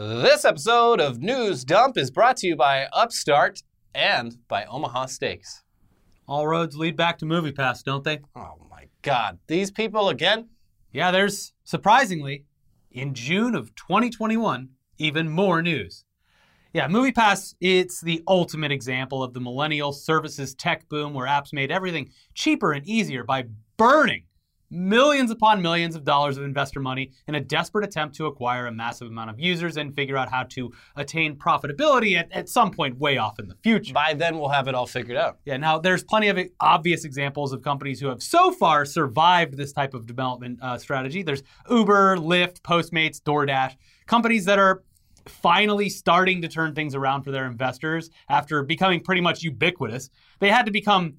This episode of News Dump is brought to you by Upstart and by Omaha Steaks. All roads lead back to MoviePass, don't they? Oh my God. These people again? Yeah, there's surprisingly, in June of 2021, even more news. Yeah, MoviePass, it's the ultimate example of the millennial services tech boom where apps made everything cheaper and easier by burning millions upon millions of dollars of investor money in a desperate attempt to acquire a massive amount of users and figure out how to attain profitability at, at some point way off in the future. By then, we'll have it all figured out. Yeah, now there's plenty of obvious examples of companies who have so far survived this type of development uh, strategy. There's Uber, Lyft, Postmates, DoorDash, companies that are finally starting to turn things around for their investors after becoming pretty much ubiquitous. They had to become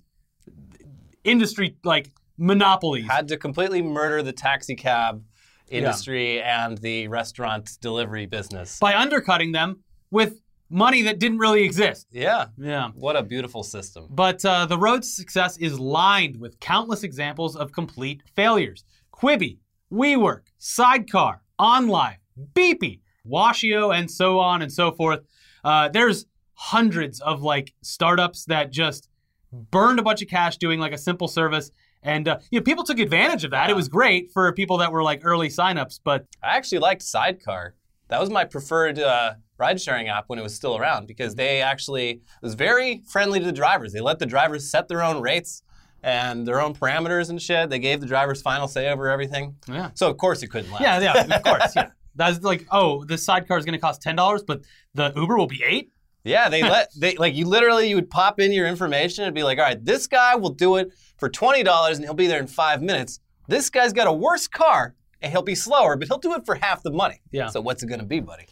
industry like monopolies. Had to completely murder the taxi cab industry yeah. and the restaurant delivery business by undercutting them with money that didn't really exist. Yeah. Yeah. What a beautiful system. But uh, the road to success is lined with countless examples of complete failures. Quibi, WeWork, Sidecar, OnLive, Beepi, Washio, and so on and so forth. Uh, there's hundreds of like startups that just burned a bunch of cash doing like a simple service and uh, you know, people took advantage of that. It was great for people that were like early signups. But I actually liked Sidecar. That was my preferred uh, ride-sharing app when it was still around because they actually was very friendly to the drivers. They let the drivers set their own rates and their own parameters and shit. They gave the drivers final say over everything. Yeah. So of course it couldn't last. Yeah, yeah, of course, yeah. That's like, oh, this sidecar is going to cost ten dollars, but the Uber will be eight. Yeah, they let they like you literally you would pop in your information and be like, all right, this guy will do it for twenty dollars and he'll be there in five minutes. This guy's got a worse car and he'll be slower, but he'll do it for half the money. Yeah. So what's it gonna be, buddy?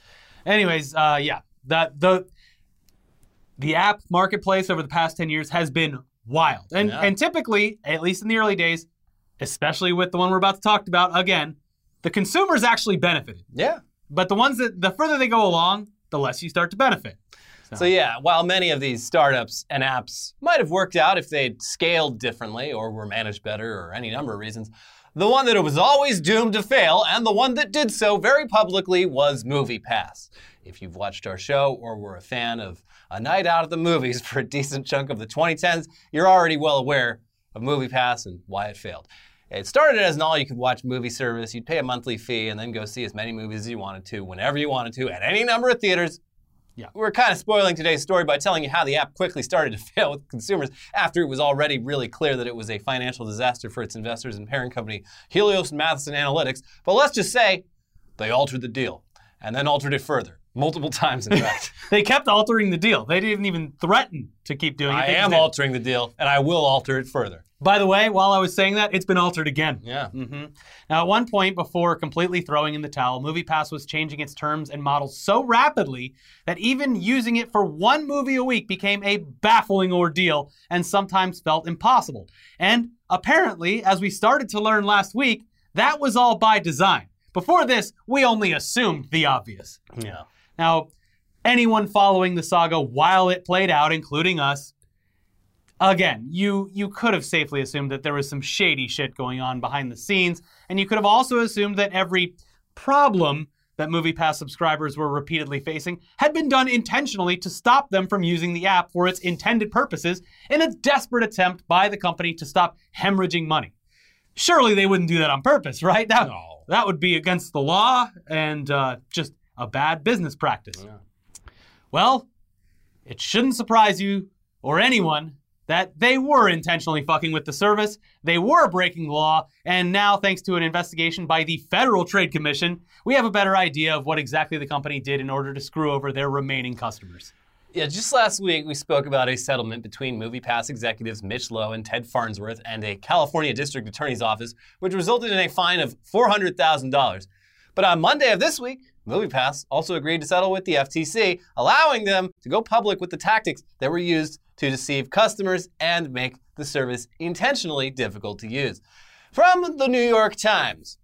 Anyways, uh, yeah, that the the app marketplace over the past ten years has been wild, and yeah. and typically, at least in the early days, especially with the one we're about to talk about again, the consumers actually benefited. Yeah. But the ones that the further they go along, the less you start to benefit. So. so. yeah, while many of these startups and apps might have worked out if they'd scaled differently or were managed better or any number of reasons, the one that was always doomed to fail and the one that did so very publicly was MoviePass. If you've watched our show or were a fan of a night out at the movies for a decent chunk of the 2010s, you're already well aware of MoviePass and why it failed. It started as an all you could watch movie service. You'd pay a monthly fee and then go see as many movies as you wanted to, whenever you wanted to, at any number of theaters yeah. We're kind of spoiling today's story by telling you how the app quickly started to fail with consumers after it was already really clear that it was a financial disaster for its investors and parent company, Helios and Matheson Analytics. But let's just say they altered the deal and then altered it further. Multiple times, in fact. they kept altering the deal. They didn't even threaten to keep doing it. I am altering the deal, and I will alter it further. By the way, while I was saying that, it's been altered again. Yeah. Mm-hmm. Now, at one point before completely throwing in the towel, MoviePass was changing its terms and models so rapidly that even using it for one movie a week became a baffling ordeal and sometimes felt impossible. And apparently, as we started to learn last week, that was all by design. Before this, we only assumed the obvious. Yeah. Now, anyone following the saga while it played out, including us, again, you you could have safely assumed that there was some shady shit going on behind the scenes, and you could have also assumed that every problem that MoviePass subscribers were repeatedly facing had been done intentionally to stop them from using the app for its intended purposes in a desperate attempt by the company to stop hemorrhaging money. Surely they wouldn't do that on purpose, right? That, no. that would be against the law and uh, just a bad business practice. Yeah. Well, it shouldn't surprise you or anyone that they were intentionally fucking with the service, they were breaking the law, and now, thanks to an investigation by the Federal Trade Commission, we have a better idea of what exactly the company did in order to screw over their remaining customers. Yeah, just last week we spoke about a settlement between MoviePass executives Mitch Lowe and Ted Farnsworth and a California District Attorney's Office, which resulted in a fine of $400,000. But on Monday of this week, MoviePass also agreed to settle with the FTC, allowing them to go public with the tactics that were used to deceive customers and make the service intentionally difficult to use. From the New York Times.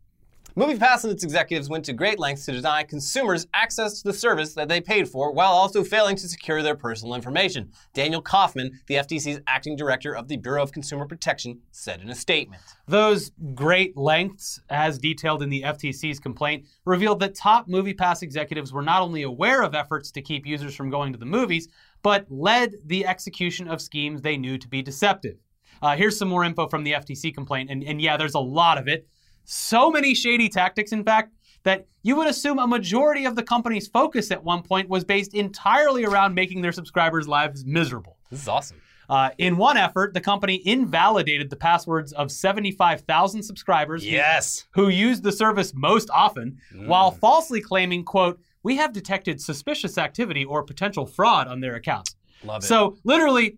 MoviePass and its executives went to great lengths to deny consumers access to the service that they paid for while also failing to secure their personal information. Daniel Kaufman, the FTC's acting director of the Bureau of Consumer Protection, said in a statement. Those great lengths, as detailed in the FTC's complaint, revealed that top MoviePass executives were not only aware of efforts to keep users from going to the movies, but led the execution of schemes they knew to be deceptive. Uh, here's some more info from the FTC complaint, and, and yeah, there's a lot of it. So many shady tactics, in fact, that you would assume a majority of the company's focus at one point was based entirely around making their subscribers' lives miserable. This is awesome. Uh, in one effort, the company invalidated the passwords of 75,000 subscribers who- Yes. who used the service most often, while falsely claiming, quote, we have detected suspicious activity or potential fraud on their accounts. Love it. So literally,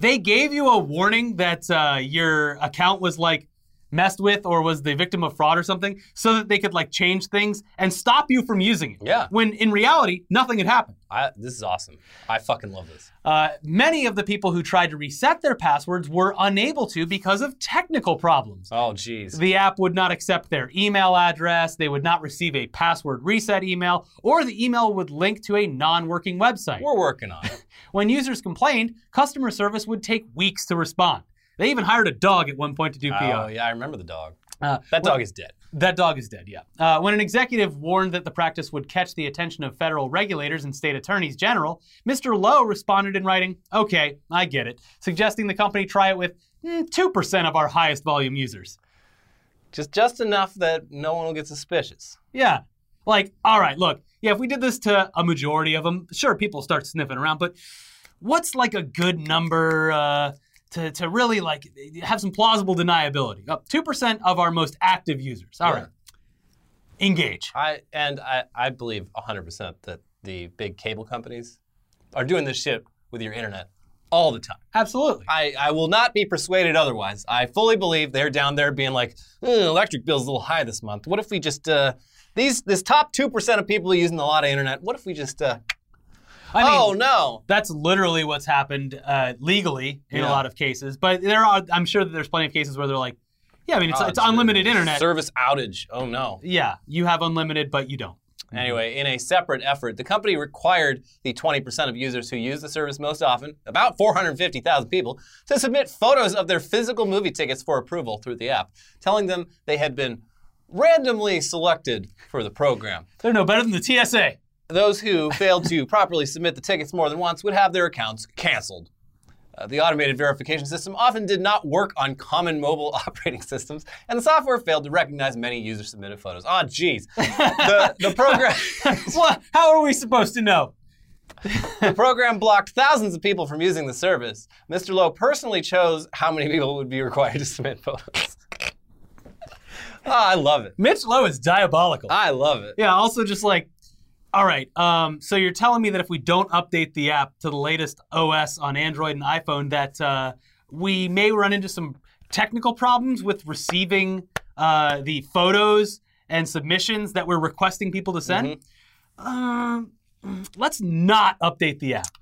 they gave you a warning that uh, your account was like messed with or was the victim of fraud or something, so that they could like change things and stop you from using it. Yeah. When in reality, nothing had happened. I, this is awesome. I fucking love this. Uh, many of the people who tried to reset their passwords were unable to because of technical problems. Oh, jeez. The app would not accept their email address, they would not receive a password reset email, or the email would link to a non working website. We're working on it. When users complained, customer service would take weeks to respond. They even hired a dog at one point to do PR. oh, yeah, I remember the dog. Uh, That dog is dead. that dog is dead, yeah. Uh, when an executive warned that the practice would catch the attention of federal regulators and state attorneys general, Mr. Lowe responded in writing, Okay, I get it, suggesting the company try it with mm, 2% of our highest volume users. Just just enough that no one will get suspicious. Yeah. Like, all right, look, yeah, if we did this to a majority of them, sure, people start sniffing around, but what's like a good number uh, to, to really like have some plausible deniability? Up 2% of our most active users. All Yeah. right. Engage. I and I, I believe 100% that the big cable companies are doing this shit with your internet all the time. Absolutely. I, I will not be persuaded otherwise. I fully believe they're down there being like, "Eh, electric bill's a little high this month. What if we just uh, these this top two percent of people using a lot of internet? What if we just uh, I mean, oh no, that's literally what's happened uh, legally in a lot of cases. But there are, I'm sure that there's plenty of cases where they're like, yeah, I mean, it's, Oh, it's unlimited internet. service outage? Oh no. yeah, you have unlimited, but you don't. Anyway, in a separate effort, the company required the 20% of users who use the service most often, about 450,000 people, to submit photos of their physical movie tickets for approval through the app, telling them they had been randomly selected for the program. They're no better than the TSA. Those who failed to properly submit the tickets more than once would have their accounts canceled. Uh, the automated verification system often did not work on common mobile operating systems, and the software failed to recognize many user submitted photos. Oh, jeez. The, the program. what? How are we supposed to know? The program blocked thousands of people from using the service. Mr. Lowe personally chose how many people would be required to submit photos. Ah, I love it. Mitch Lowe is diabolical. I love it. yeah, also just like, all right, um, so you're telling me that if we don't update the app to the latest OS on Android and iPhone, that uh, we may run into some technical problems with receiving uh, the photos and submissions that we're requesting people to send? Um, let's not update the app.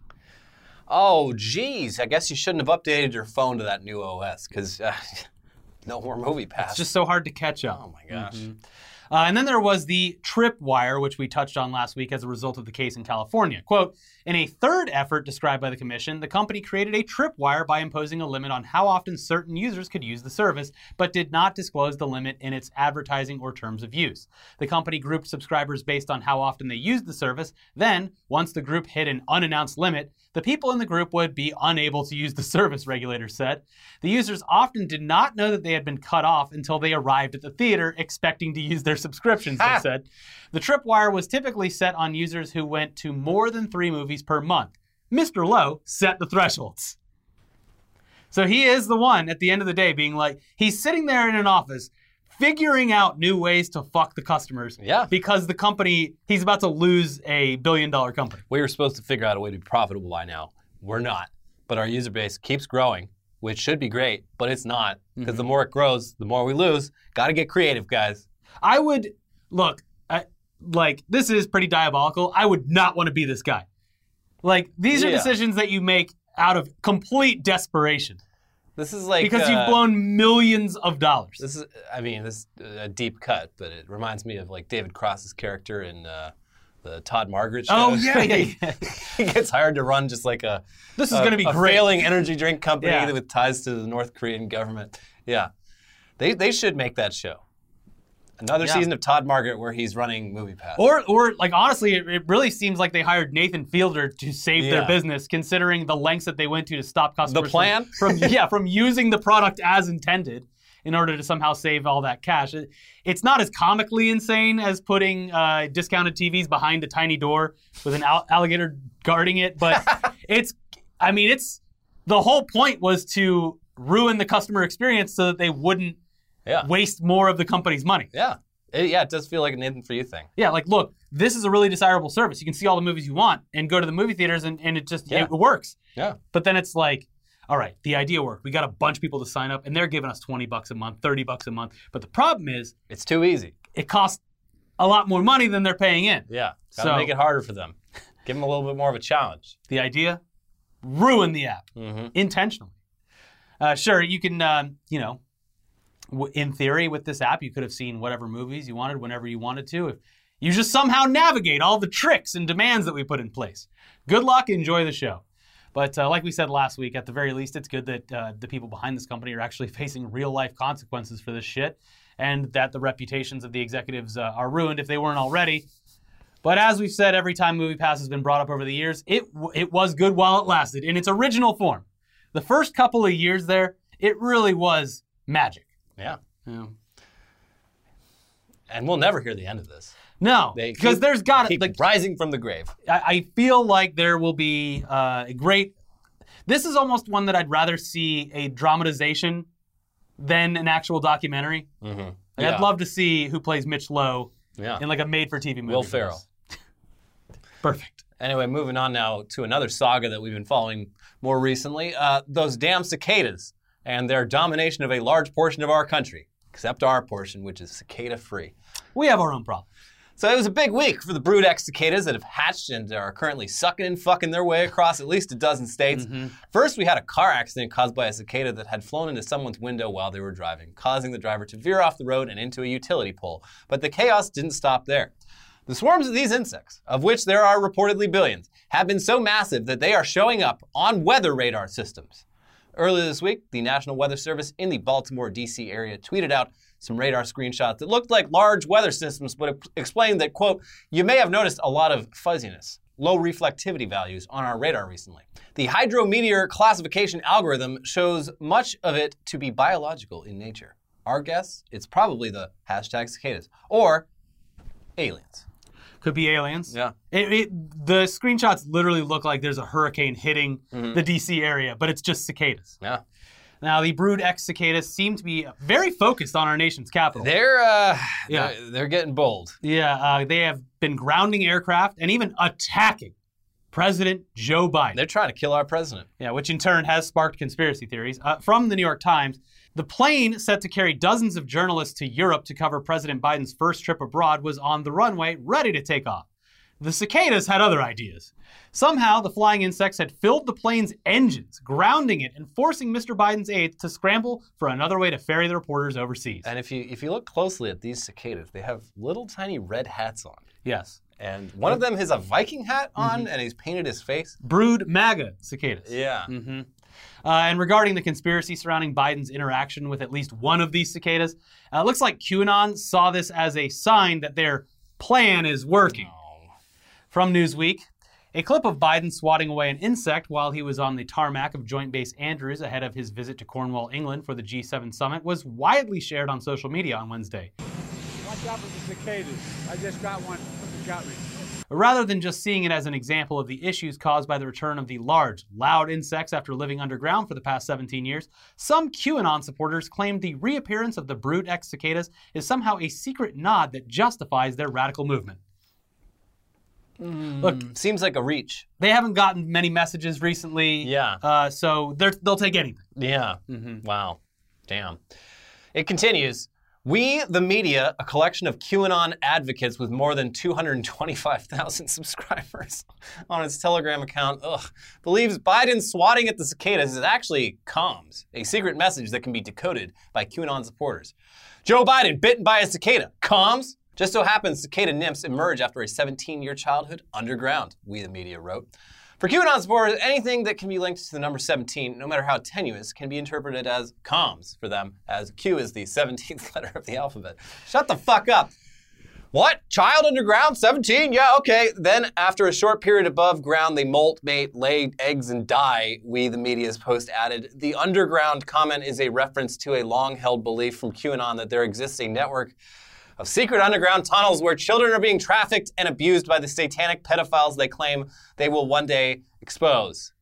Oh, geez. I guess you shouldn't have updated your phone to that new OS because uh, no more MoviePass. It's just so hard to catch up. oh my gosh. Uh, and then there was the tripwire, which we touched on last week as a result of the case in California. Quote In a third effort described by the commission, the company created a tripwire by imposing a limit on how often certain users could use the service, but did not disclose the limit in its advertising or terms of use. The company grouped subscribers based on how often they used the service. Then, once the group hit an unannounced limit, the people in the group would be unable to use the service, regulators said. The users often did not know that they had been cut off until they arrived at the theater expecting to use their subscriptions, they said. The tripwire was typically set on users who went to more than three movies per month. Mr. Lowe set the thresholds. So he is the one at the end of the day being like, he's sitting there in an office figuring out new ways to fuck the customers Yeah. because the company, he's about to lose a billion dollar company. We were supposed to figure out a way to be profitable by now. We're not. But our user base keeps growing, which should be great, but it's not. Because the mm-hmm. more it grows, the more we lose. Got to get creative, guys. I would look, I, like this is pretty diabolical. I would not want to be this guy. Like these are Yeah. decisions that you make out of complete desperation. This is like because you've uh, blown millions of dollars. This is, I mean, this is a deep cut, but it reminds me of like David Cross's character in uh, the Todd Margaret show. Oh, yeah, yeah, yeah. he gets hired to run just like a This is going to be a great. failing energy drink company Yeah. with ties to the North Korean government. Yeah, they they should make that show. Another Yeah. season of Todd Margaret where he's running MoviePass. Or, or like honestly, it, it really seems like they hired Nathan Fielder to save their business, considering the lengths that they went to to stop customers from- plan? from, yeah from using the product as intended in order to somehow save all that cash. It- it's not as comically insane as putting uh, discounted TVs behind a tiny door with an al- alligator guarding it, but it's I mean it's the whole point was to ruin the customer experience so that they wouldn't yeah, waste more of the company's money. yeah, It- yeah. It does feel like a Nathan for you thing. Yeah, like look, this is a really desirable service. You can see all the movies you want and go to the movie theaters and, and it just Yeah. it works. Yeah. But then it's like, all right, the idea worked. We got a bunch of people to sign up and they're giving us 20 bucks a month, 30 bucks a month. But the problem is It's too easy. it costs a lot more money than they're paying in. Yeah, gotta So- make it harder for them. Give them a little bit more of a challenge. The idea ruin the app hmm intentionally. Uh, sure, you can, um, you know, in theory, with this app, you could have seen whatever movies you wanted whenever you wanted to. If you just somehow navigate all the tricks and demands that we put in place. Good luck, enjoy the show. But uh, like we said last week, at the very least, it's good that uh, the people behind this company are actually facing real life consequences for this shit, and that the reputations of the executives uh, are ruined if they weren't already. But as we've said every time MoviePass has been brought up over the years, it it was good while it lasted in its original form. The first couple of years there, it really was magic. Yeah, Yeah. and we'll never hear the end of this. No, because there's got to like rising from the grave. I, I feel like there will be uh, a great. This is almost one that I'd rather see a dramatization than an actual documentary. Mm-hmm. Like, yeah. I'd love to see who plays Mitch Lowe yeah. in like a made-for-TV movie. Will Ferrell. Perfect. Anyway, moving on now to another saga that we've been following more recently. Uh, those damn cicadas and their domination of a large portion of our country, except our portion, which is cicada free. We have our own problem. So it was a big week for the brood X cicadas that have hatched and are currently sucking and fucking their way across at least a dozen states. Mm-hmm. First, we had a car accident caused by a cicada that had flown into someone's window while they were driving, causing the driver to veer off the road and into a utility pole. But the chaos didn't stop there. The swarms of these insects, of which there are reportedly billions, have been so massive that they are showing up on weather radar systems. Earlier this week, the National Weather Service in the Baltimore, D.C. area tweeted out some radar screenshots that looked like large weather systems, but explained that, quote, you may have noticed a lot of fuzziness, low reflectivity values on our radar recently. The hydrometeor classification algorithm shows much of it to be biological in nature. Our guess, it's probably the hashtag cicadas or aliens. Could be aliens. Yeah. It, it, the screenshots literally look like there's a hurricane hitting the DC area, but it's just cicadas. Yeah. Now, the Brood X cicadas seem to be very focused on our nation's capital. They're, uh, Yeah. they're, they're getting bold. yeah, uh, they have been grounding aircraft and even attacking President Joe Biden. They're trying to kill our president. Yeah, which in turn has sparked conspiracy theories. Uh, from the New York Times, the plane set to carry dozens of journalists to Europe to cover President Biden's first trip abroad was on the runway, ready to take off. The cicadas had other ideas. Somehow, the flying insects had filled the plane's engines, grounding it and forcing Mr. Biden's aides to scramble for another way to ferry the reporters overseas. And if you if you look closely at these cicadas, they have little tiny red hats on. yes. And one of them has a Viking hat on and he's painted his face. Brood MAGA cicadas. Yeah. hmm Uh, and regarding the conspiracy surrounding Biden's interaction with at least one of these cicadas, uh, it looks like QAnon saw this as a sign that their plan is working. From Newsweek, a clip of Biden swatting away an insect while he was on the tarmac of Joint Base Andrews ahead of his visit to Cornwall, England for the G7 summit was widely shared on social media on Wednesday. Watch out for the cicadas. I just got one. Got me. Rather than just seeing it as an example of the issues caused by the return of the large, loud insects after living underground for the past 17 years, some QAnon supporters claim the reappearance of the Brood X cicadas is somehow a secret nod that justifies their radical movement. Look, Seems like a reach. they haven't gotten many messages recently, Yeah. uh, so they'll take anything. Yeah. Wow. Damn. It continues. We, the media, a collection of QAnon advocates with more than 225,000 subscribers on its Telegram account, ugh, believes Biden swatting at the cicadas is actually comms, a secret message that can be decoded by QAnon supporters. Joe Biden bitten by a cicada, comms. Just so happens cicada nymphs emerge after a 17 year childhood underground, we, the media, wrote. For QAnon supporters, anything that can be linked to the number 17, no matter how tenuous, can be interpreted as comms for them, as Q is the 17th letter of the alphabet. Shut the fuck up. What? Child underground? 17? Yeah, okay. Then, after a short period above ground, they molt, mate, lay eggs, and die, we, the media's post added. The underground comment is a reference to a long held belief from QAnon that there exists a network of secret underground tunnels where children are being trafficked and abused by the satanic pedophiles they claim they will one day expose.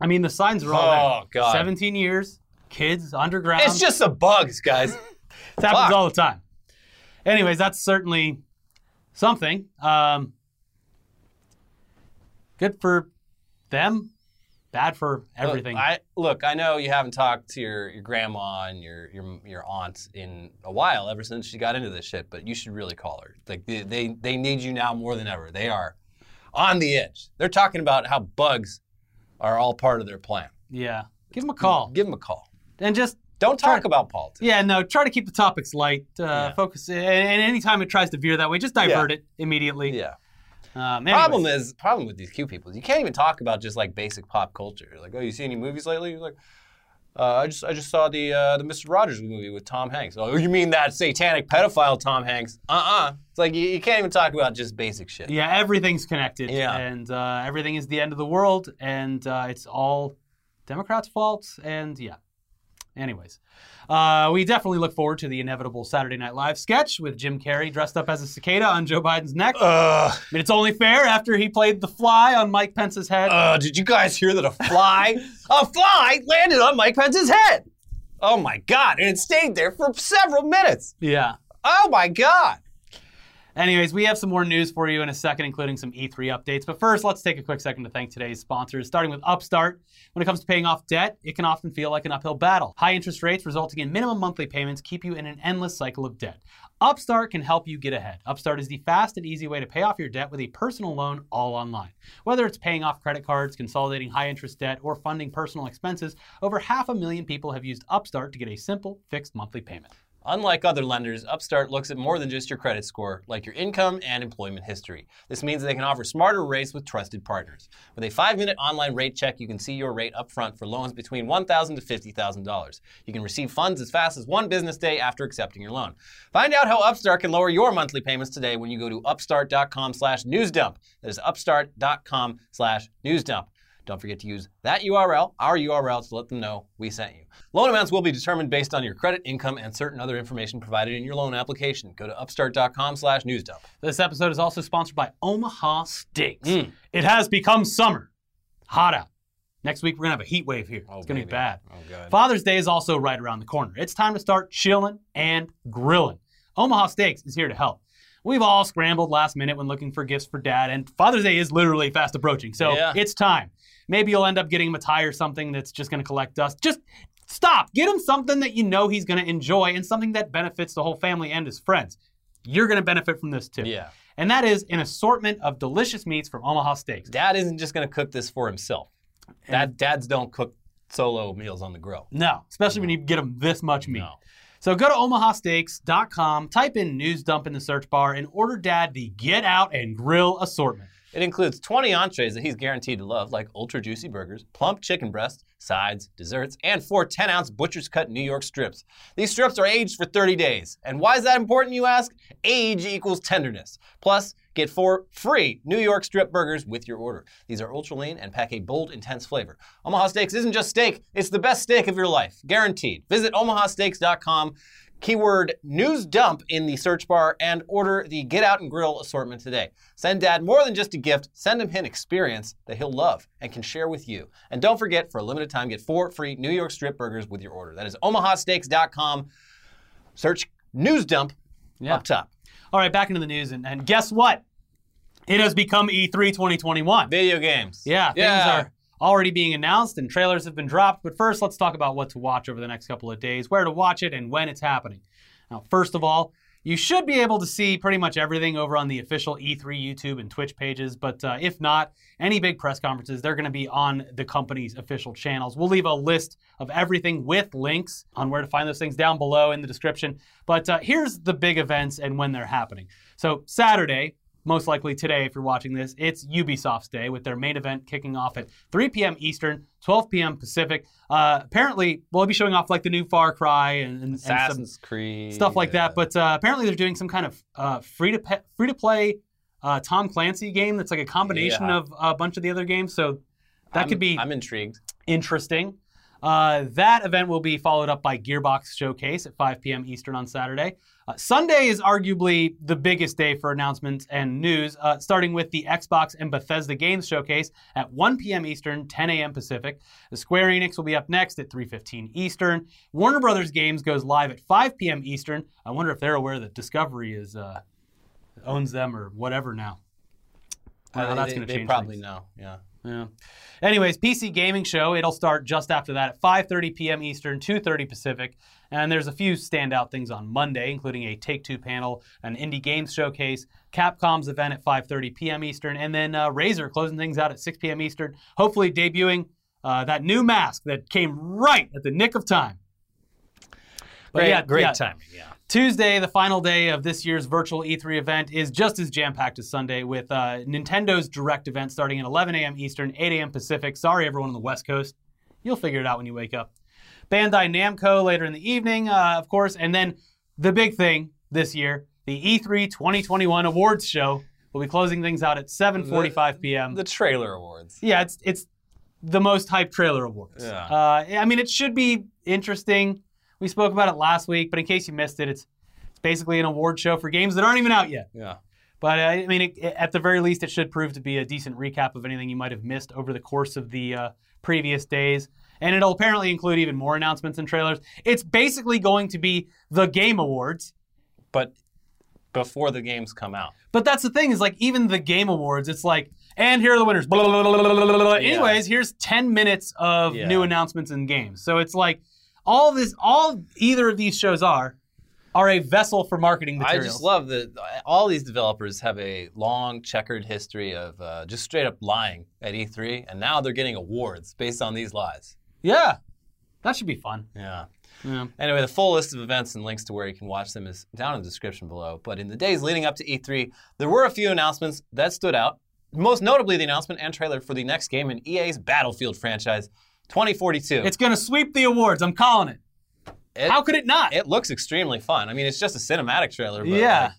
I mean, the signs are all Oh, there. God. 17 years, kids, underground. It's just the bugs, guys. It happens fuck. all the time. Anyways, that's certainly something. Um, good for them, bad for everything. Look, I, look, I know you haven't talked to your, your grandma and your, your your aunt in a while, ever since she got into this shit. But you should really call her. Like they, they they need you now more than ever. They are on the edge. They're talking about how bugs are all part of their plan. yeah, give them a call Give them a call. and just Don't talk about politics. yeah, no, try to keep the topics light. Uh, Yeah. Focus, and, and anytime it tries to veer that way, just divert it immediately. Yeah. Um. Problem is, problem with these Q people is you can't even talk about just like basic pop culture. Like, oh, you see any movies lately? You're like, uh, I just I just saw the uh, the Mr. Rogers movie with Tom Hanks. Oh, you mean that satanic pedophile Tom Hanks? Uh-uh. It's like you, you can't even talk about just basic shit. Yeah, everything's connected. Yeah. And uh, everything is the end of the world, and uh, it's all Democrats' fault. And yeah. Anyways, uh, we definitely look forward to the inevitable Saturday Night Live sketch with Jim Carrey dressed up as a cicada on Joe Biden's neck. Ugh. I mean, it's only fair after he played the fly on Mike Pence's head. Uh, did you guys hear that a fly, a fly landed on Mike Pence's head? Oh my god! And it stayed there for several minutes. yeah. Oh my god! Anyways, we have some more news for you in a second, including some E3 updates. But first, let's take a quick second to thank today's sponsors, starting with Upstart. When it comes to paying off debt, it can often feel like an uphill battle. High interest rates resulting in minimum monthly payments keep you in an endless cycle of debt. Upstart can help you get ahead. Upstart is the fast and easy way to pay off your debt with a personal loan all online. Whether it's paying off credit cards, consolidating high interest debt, or funding personal expenses, over half a million people have used Upstart to get a simple, fixed monthly payment. Unlike other lenders, Upstart looks at more than just your credit score, like your income and employment history. This means they can offer smarter rates with trusted partners. With a five-minute online rate check, you can see your rate upfront for loans between $1,000 to $50,000. You can receive funds as fast as one business day after accepting your loan. Find out how Upstart can lower your monthly payments today when you go to upstart.com slash newsdump. That is upstart.com slash newsdump. Don't forget to use that URL, our URL, to let them know we sent you. Loan amounts will be determined based on your credit, income, and certain other information provided in your loan application. Go to upstart.com slash newsdump. This episode is also sponsored by Omaha Steaks. Mm. It has become summer. Hot out. Next week, we're going to have a heat wave here. it's going to be bad. Oh. Father's Day is also right around the corner. It's time to start chilling and grilling. Omaha Steaks is here to help. We've all scrambled last minute when looking for gifts for dad, and Father's Day is literally fast approaching. So Yeah. it's time. Maybe you'll end up getting him a tie or something that's just going to collect dust. Just stop. Get him something that you know he's going to enjoy and something that benefits the whole family and his friends. You're going to benefit from this too. Yeah. And that is an assortment of delicious meats from Omaha Steaks. Dad isn't just going to cook this for himself. Dad, dads don't cook solo meals on the grill. No, especially when you get them this much meat. No. So go to omahasteaks.com, type in news dump in the search bar, and order dad the get out and grill assortment. It includes 20 entrees that he's guaranteed to love, like ultra juicy burgers, plump chicken breasts, sides, desserts, and four 10 ounce butcher's cut New York strips. These strips are aged for 30 days. And why is that important, you ask? Age equals tenderness. Plus, get four free New York strip burgers with your order. These are ultra lean and pack a bold, intense flavor. Omaha Steaks isn't just steak, it's the best steak of your life, guaranteed. Visit omahasteaks.com keyword news dump in the search bar and order the get out and grill assortment today send dad more than just a gift send him an experience that he'll love and can share with you and don't forget for a limited time get four free new york strip burgers with your order that is omahasteaks.com search news dump Yeah. up top All right, back into the news, and, and guess what? It has become E E3 2021. video games Yeah, things are already being announced and trailers have been dropped. But first, let's talk about what to watch over the next couple of days, where to watch it, and when it's happening. Now, first of all, you should be able to see pretty much everything over on the official E3 YouTube and Twitch pages, but uh, if not, any big press conferences, they're going to be on the company's official channels. We'll leave a list of everything with links on where to find those things down below in the description. But uh, here's the big events and when they're happening. So, Saturday, most likely today if you're watching this, it's Ubisoft's day with their main event kicking off at 3 p.m. Eastern, 12 p.m. Pacific. Uh, apparently, we'll be showing off like the new Far Cry and, and, and Assassin's Creed stuff like uh, that. But uh, apparently, they're doing some kind of uh, free to pe- free to play uh, Tom Clancy game that's like a combination Yeah. of a bunch of the other games. So that I'm- could be I'm intrigued. interesting. Uh, that event will be followed up by Gearbox Showcase at 5 p.m. Eastern on Saturday. Uh, Sunday is arguably the biggest day for announcements and news, uh, starting with the Xbox and Bethesda Games Showcase at 1 p.m. Eastern, 10 a.m. Pacific. The Square Enix will be up next at 3:15 Eastern. Warner Brothers Games goes live at 5 p.m. Eastern. I wonder if they're aware that Discovery is uh, owns them or whatever now. Well, Uh, that's they, going to they change probably things. know. Yeah. Yeah. Anyways, PC Gaming Show, it'll start just after that at 5:30 p.m. Eastern, 2:30 Pacific. And there's a few standout things on Monday, including a Take-Two panel, an indie games showcase, Capcom's event at 5:30 p.m. Eastern, and then uh, Razer closing things out at 6 p.m. Eastern. Hopefully, debuting uh, that new mask that came right at the nick of time. But Great, yeah, great yeah. timing. Yeah. Tuesday, the final day of this year's virtual E3 event, is just as jam packed as Sunday with uh, Nintendo's direct event starting at 11 a.m. Eastern, 8 a.m. Pacific. Sorry, everyone on the West Coast. You'll figure it out when you wake up. Bandai Namco later in the evening, uh, of course. And then the big thing this year, the E E3 2021 awards show, will be closing things out at 7.45 p.m. The trailer awards. Yeah, it's it's the most hyped trailer awards. Yeah. Uh, I mean, it should be interesting. We spoke about it last week, but in case you missed it, it's it's basically an award show for games that aren't even out yet. Yeah. But uh, I mean, it, it- at the very least, it should prove to be a decent recap of anything you might have missed over the course of the uh, previous days. And it'll apparently include even more announcements and trailers. It's basically going to be the Game Awards. But before the games come out. But that's the thing is like even the Game Awards, it's like, and here are the winners. Blah, blah, blah, blah, blah. Yeah. Anyways, here's 10 minutes of Yeah. new announcements and games. So it's like all this, all either of these shows are, are a vessel for marketing materials. I just love that all these developers have a long checkered history of uh, just straight up lying at E3, and now they're getting awards based on these lies. Yeah, that should be fun. Yeah. Yeah. Anyway, the full list of events and links to where you can watch them is down in the description below. But in the days leading up to E3, there were a few announcements that stood out. Most notably, the announcement and trailer for the next game in EA's Battlefield franchise, 2042. It's going to sweep the awards. I'm calling it. It- How could it not? It looks extremely fun. I mean, it's just a cinematic trailer. But Yeah. like,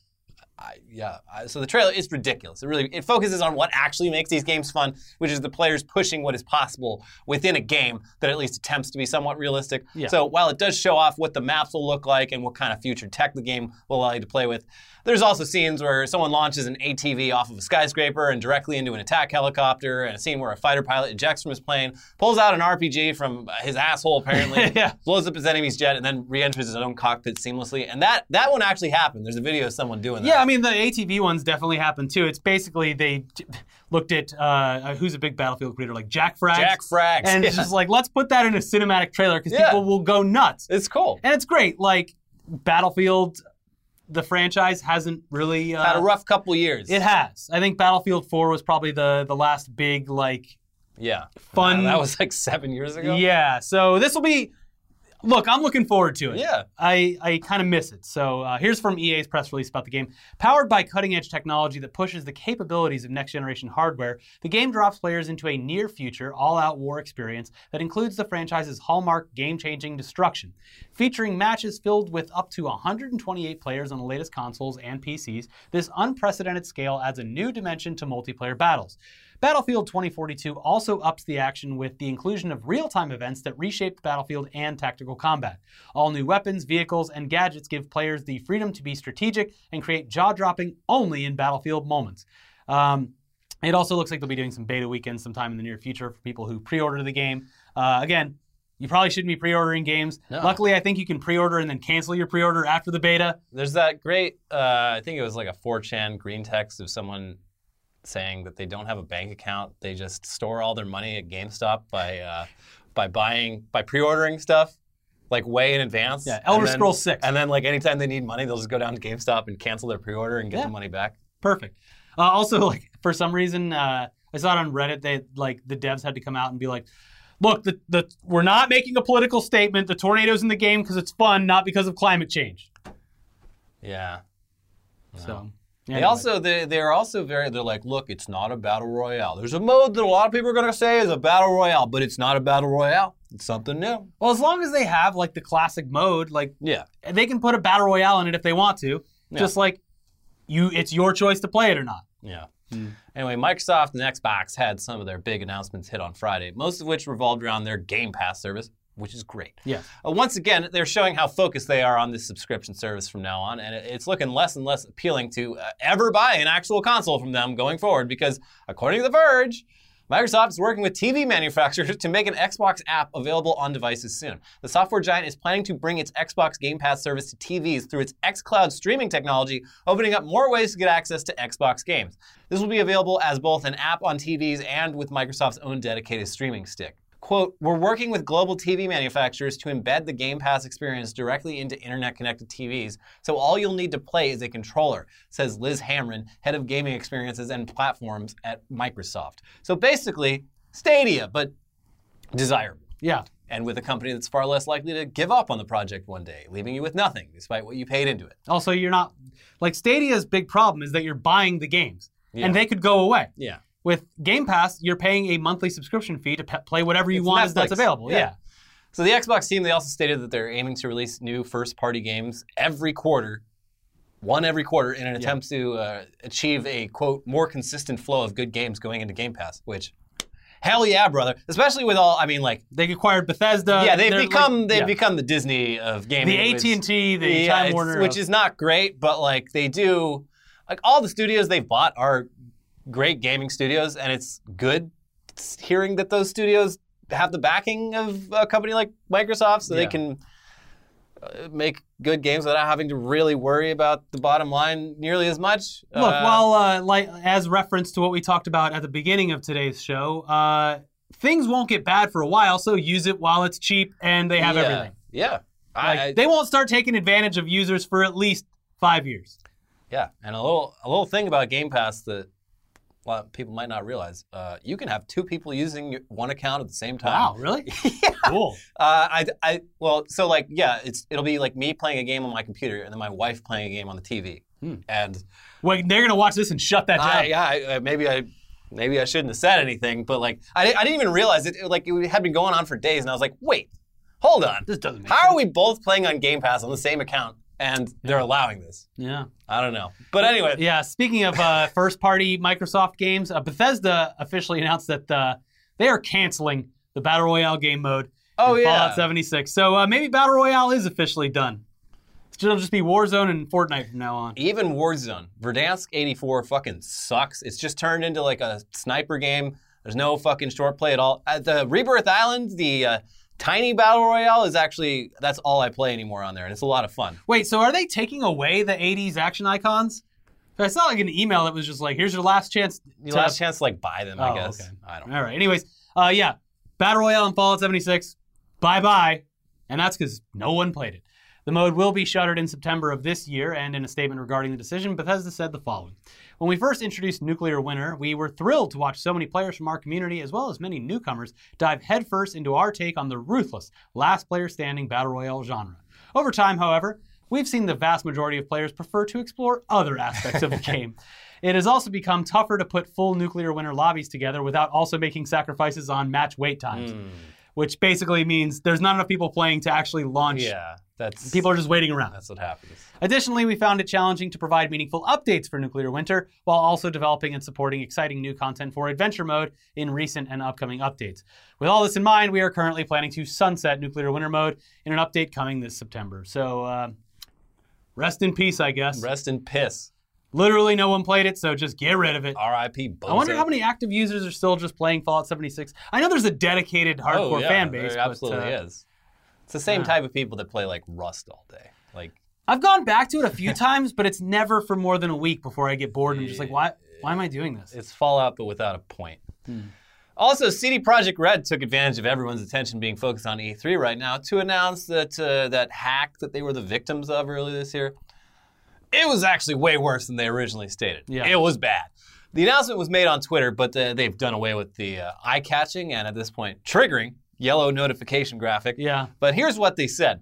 I, yeah. I, so the trailer is ridiculous. It really it focuses on what actually makes these games fun, which is the players pushing what is possible within a game that at least attempts to be somewhat realistic. Yeah. So while it does show off what the maps will look like and what kind of future tech the game will allow you to play with, there's also scenes where someone launches an ATV off of a skyscraper and directly into an attack helicopter, and a scene where a fighter pilot ejects from his plane, pulls out an RPG from his asshole apparently, Yeah. blows up his enemy's jet, and then re-enters his own cockpit seamlessly. And that that one actually happened. There's a video of someone doing that. Yeah, I mean the ATV ones definitely happened too. It's basically they t- looked at uh, who's a big Battlefield creator like Jack Frags, Jack Frags. and it's just like let's put that in a cinematic trailer because Yeah. people will go nuts, it's cool. and it's great. Like Battlefield, the franchise hasn't really uh, Had a rough couple years. It has. I think Battlefield 4 was probably the the last big like yeah. fun. That was like seven years ago. yeah. So this will be. Look, I'm looking forward to it. Yeah. I, I kind of miss it. So uh, here's from EA's press release about the game. Powered by cutting edge technology that pushes the capabilities of next generation hardware, the game drops players into a near future, all out war experience that includes the franchise's hallmark game changing destruction. Featuring matches filled with up to 128 players on the latest consoles and PCs, this unprecedented scale adds a new dimension to multiplayer battles. Battlefield 2042 also ups the action with the inclusion of real time events that reshape the battlefield and tactical combat. All new weapons, vehicles, and gadgets give players the freedom to be strategic and create jaw dropping only in Battlefield moments. Um, it also looks like they'll be doing some beta weekends sometime in the near future for people who pre order the game. Uh, again, you probably shouldn't be pre ordering games. No. Luckily, I think you can pre order and then cancel your pre order after the beta. There's that great, uh, I think it was like a 4chan green text of someone saying that they don't have a bank account. They just store all their money at GameStop by uh, by buying by pre-ordering stuff. like way in advance. Yeah, Elder then- Scrolls 6. And then like anytime they need money, they'll just go down to GameStop and cancel their pre-order and get Yeah. the money back. Perfect. Uh, also, like for some reason, uh, I saw it on Reddit. They like the devs had to come out and be like, "Look, the, the we're not making a political statement. The tornadoes in the game because it's fun, not because of climate change." Yeah. So They anyway. also they they're also very they're like, look, it's not a battle royale. There's a mode that a lot of people are gonna say is a battle royale, but it's not a battle royale. It's something new. well, as long as they have like the classic mode, like Yeah. they can put a battle royale in it if they want to. Just like you, it's your choice to play it or not. Yeah. Hmm. Anyway, Microsoft and Xbox had some of their big announcements hit on Friday, most of which revolved around their Game Pass service, which is great. Yes. Uh, once again, they're showing how focused they are on this subscription service from now on, and it's looking less and less appealing to uh, ever buy an actual console from them going forward because, according to The Verge, Microsoft is working with TV manufacturers to make an Xbox app available on devices soon. The software giant is planning to bring its Xbox Game Pass service to TVs through its xCloud streaming technology, opening up more ways to get access to Xbox games. This will be available as both an app on TVs and with Microsoft's own dedicated streaming stick. Quote, we're working with global TV manufacturers to embed the Game Pass experience directly into internet connected TVs, so all you'll need to play is a controller, says Liz Hamren, head of gaming experiences and platforms at Microsoft. So basically, Stadia, but desirable. Yeah. And with a company that's far less likely to give up on the project one day, leaving you with nothing despite what you paid into it. Also, you're not like Stadia's big problem is that you're buying the games, Yeah. and they could go away. Yeah. With Game Pass, you're paying a monthly subscription fee to pe- play whatever you It's want as that's available. Yeah. Yeah. So the Xbox team, they also stated that they're aiming to release new first-party games every quarter, one every quarter, in an attempt to uh, achieve a quote more consistent flow of good games going into Game Pass. Which, hell yeah, brother! Especially with all, I mean, like, They acquired Bethesda. yeah, they've like- become they've yeah. become the Disney of gaming. the AT and T, the yeah, Time Warner, which of- is not great, but like they do, like all the studios they've bought are great gaming studios, and it's good hearing that those studios have the backing of a company like Microsoft, so they can uh, make good games without having to really worry about the bottom line nearly as much. Look, Uh, well, uh, like as reference to what we talked about at the beginning of today's show, uh, things won't get bad for a while. So use it while it's cheap and they have yeah, everything. Yeah, Like, I- they won't start taking advantage of users for at least five years. Yeah, and a little a little thing about Game Pass that a lot of people might not realize: uh, you can have two people using one account at the same time. Wow, really? yeah. Cool. Uh, I, I, well, so like, yeah, it's it'll be like me playing a game on my computer and then my wife playing a game on the TV, Hmm. and Wait, they're gonna watch this and shut that down. I, yeah, I, maybe I, maybe I shouldn't have said anything, but like, I, I didn't even realize it. it, Like, it had been going on for days, and I was like, wait, hold on, This doesn't how sense. are we both playing on Game Pass on the same account, and they're allowing this? Yeah. I don't know, but anyway, Yeah. Speaking of uh, first-party Microsoft games, uh, Bethesda officially announced that uh, they are canceling the battle royale game mode. Oh, yeah. Fallout 76. So uh, maybe battle royale is officially done. It'll just be Warzone and Fortnite from now on. even Warzone, Verdansk 84 fucking sucks. It's just turned into like a sniper game. There's no fucking short play at all. Uh, the Rebirth Island, the uh, tiny battle royale, is actually that's all I play anymore on there, and it's a lot of fun. Wait, so are they taking away the 80s action icons? I saw like an email that was just like, "Here's your last chance." You to- last chance to like buy them, I Oh, guess. okay. I don't. know. All right. Anyways, uh, yeah, battle royale in Fallout 76. Bye bye, and that's because no one played it. The mode will be shuttered in September of this year, and in a statement regarding the decision, Bethesda said the following. When we first introduced Nuclear Winter, we were thrilled to watch so many players from our community, as well as many newcomers, dive headfirst into our take on the ruthless, last player standing battle royale genre. Over time, however, we've seen the vast majority of players prefer to explore other aspects of the game. It has also become tougher to put full Nuclear Winter lobbies together without also making sacrifices on match wait times, Mm, which basically means there's not enough people playing to actually launch. yeah, that's People are just waiting around. That's what happens. Additionally, we found it challenging to provide meaningful updates for Nuclear Winter while also developing and supporting exciting new content for Adventure Mode in recent and upcoming updates. With all this in mind, we are currently planning to sunset Nuclear Winter Mode in an update coming this September. So, uh, rest in peace, I guess. Rest in piss. Literally, no one played it, so just get rid of it. R.I.P. Bozo. I wonder how many active users are still just playing Fallout 76. I know there's a dedicated hardcore oh, yeah, fan base, There but absolutely uh, is. It's the same yeah. type of people that play like Rust all day. Like I've gone back to it a few times, but it's never for more than a week before I get bored and I'm just like, why? Why am I doing this? It's Fallout, but without a point. Hmm. Also, CD Projekt Red took advantage of everyone's attention being focused on E3 right now to announce that uh, that hack that they were the victims of earlier this year, it was actually way worse than they originally stated. Yeah. It was bad. The announcement was made on Twitter, but uh, they've done away with the uh, eye-catching and at this point triggering yellow notification graphic. Yeah. But here's what they said.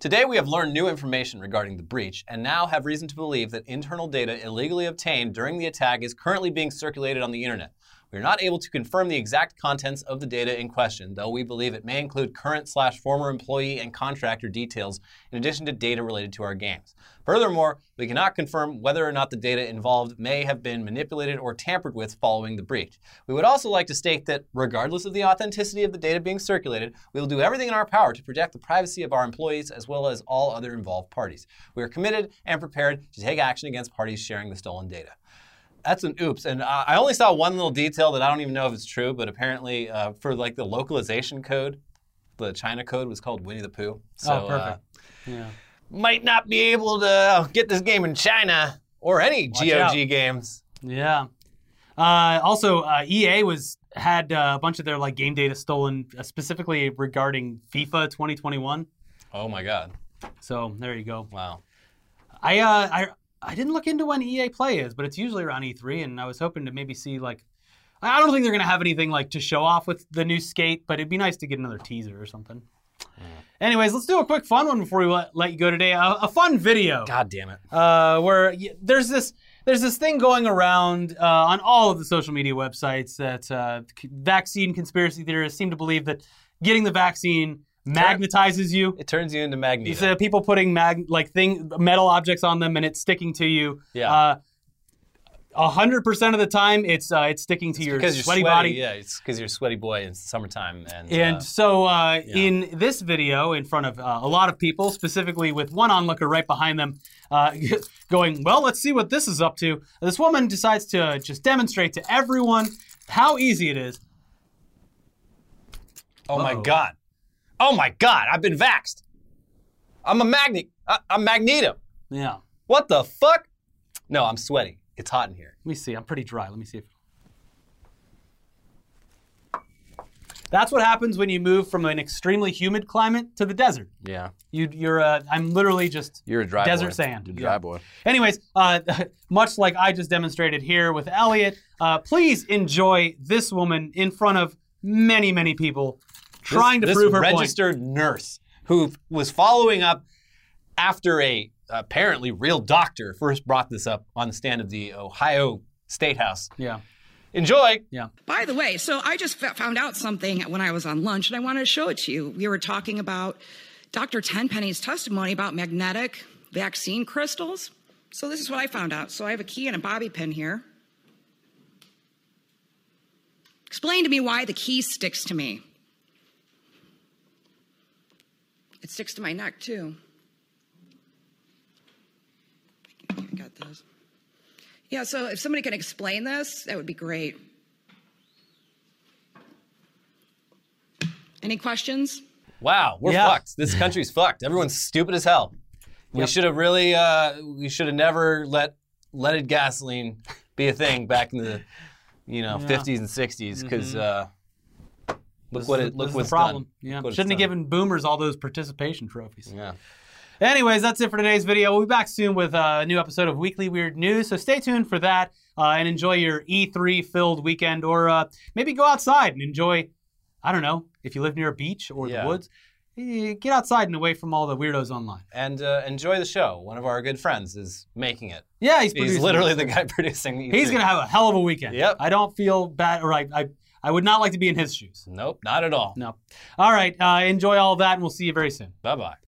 Today, we have learned new information regarding the breach and now have reason to believe that internal data illegally obtained during the attack is currently being circulated on the internet. We are not able to confirm the exact contents of the data in question, though we believe it may include current slash former employee and contractor details in addition to data related to our games. Furthermore, we cannot confirm whether or not the data involved may have been manipulated or tampered with following the breach. We would also like to state that, regardless of the authenticity of the data being circulated, we will do everything in our power to protect the privacy of our employees as well as all other involved parties. We are committed and prepared to take action against parties sharing the stolen data. That's an oops. And uh, I only saw one little detail that I don't even know if it's true, but apparently uh, for like the localization code, the China code was called Winnie the Pooh. So, oh, perfect. uh, yeah. might not be able to get this game in China or any Watch GOG out. games. Yeah. Uh, also, uh, EA was had uh, a bunch of their like game data stolen, uh, specifically regarding FIFA 2021. Oh my god! So there you go. Wow. I uh, I I didn't look into when EA Play is, but it's usually around E3, and I was hoping to maybe see like. I don't think they're gonna have anything like to show off with the new skate, but it'd be nice to get another teaser or something. Anyways, let's do a quick fun one before we let, let you go today. A, a fun video God damn it! uh, where y- there's this there's this thing going around uh, on all of the social media websites that uh, c- vaccine conspiracy theorists seem to believe that getting the vaccine magnetizes you. It turns you into Magneto. It's uh, people putting mag like thing metal objects on them and it's sticking to you. Yeah. Uh, a hundred percent of the time, it's uh, it's sticking to your because you're sweaty sweaty, body. Yeah, it's because you're a sweaty boy in summertime, and, And uh, so, uh, in this video, in front of uh, a lot of people, specifically with one onlooker right behind them, uh, going, Well, let's see what this is up to. This woman decides to just demonstrate to everyone how easy it is. oh my Uh-oh. god, oh my god, I've been vaxxed. I'm a magnet. I- I'm Magneto. Yeah. What the fuck? No, I'm sweaty. It's hot in here. Let me see. I'm pretty dry. Let me see if. That's what happens when you move from an extremely humid climate to the desert. Yeah, You, you're. Uh, I'm literally just You're a dry desert boy. sand. You're a Yeah. dry boy. Anyways, uh, much like I just demonstrated here with Elliot, uh, please enjoy this woman in front of many, many people trying this, to this prove her point. registered nurse who was following up after a apparently real doctor first brought this up on the stand of the Ohio State House. Yeah, Enjoy. yeah. By the way, so I just f- found out something when I was on lunch, and I wanted to show it to you. We were talking about Dr. Tenpenny's testimony about magnetic vaccine crystals. So this is what I found out. So I have a key and a bobby pin here. Explain to me why the key sticks to me. It sticks to my neck too. I got those. Yeah, so if somebody can explain this, that would be great. Any questions? Wow, we're Yeah. fucked. This country's fucked. Everyone's stupid as hell. We Yep. should have really, uh, we should have never let leaded gasoline be a thing back in the, you know, Yeah. 50s and 60s because uh, look This what it look what's the problem. done. Yeah, what shouldn't have done. given boomers all those participation trophies. Yeah. Anyways, that's it for today's video. We'll be back soon with uh, a new episode of Weekly Weird News, so stay tuned for that uh, and enjoy your E3 filled weekend, or uh, maybe go outside and enjoy. I don't know if you live near a beach or Yeah. the woods. eh, Get outside and away from all the weirdos online. And uh, enjoy the show. One of our good friends is making it. Yeah, he's He's literally this. the guy producing. E He's gonna have a hell of a weekend. Yep. I don't feel bad, or I, I, I would not like to be in his shoes. Nope, not at all. No. All right. Uh, enjoy all of that, and we'll see you very soon. Bye bye.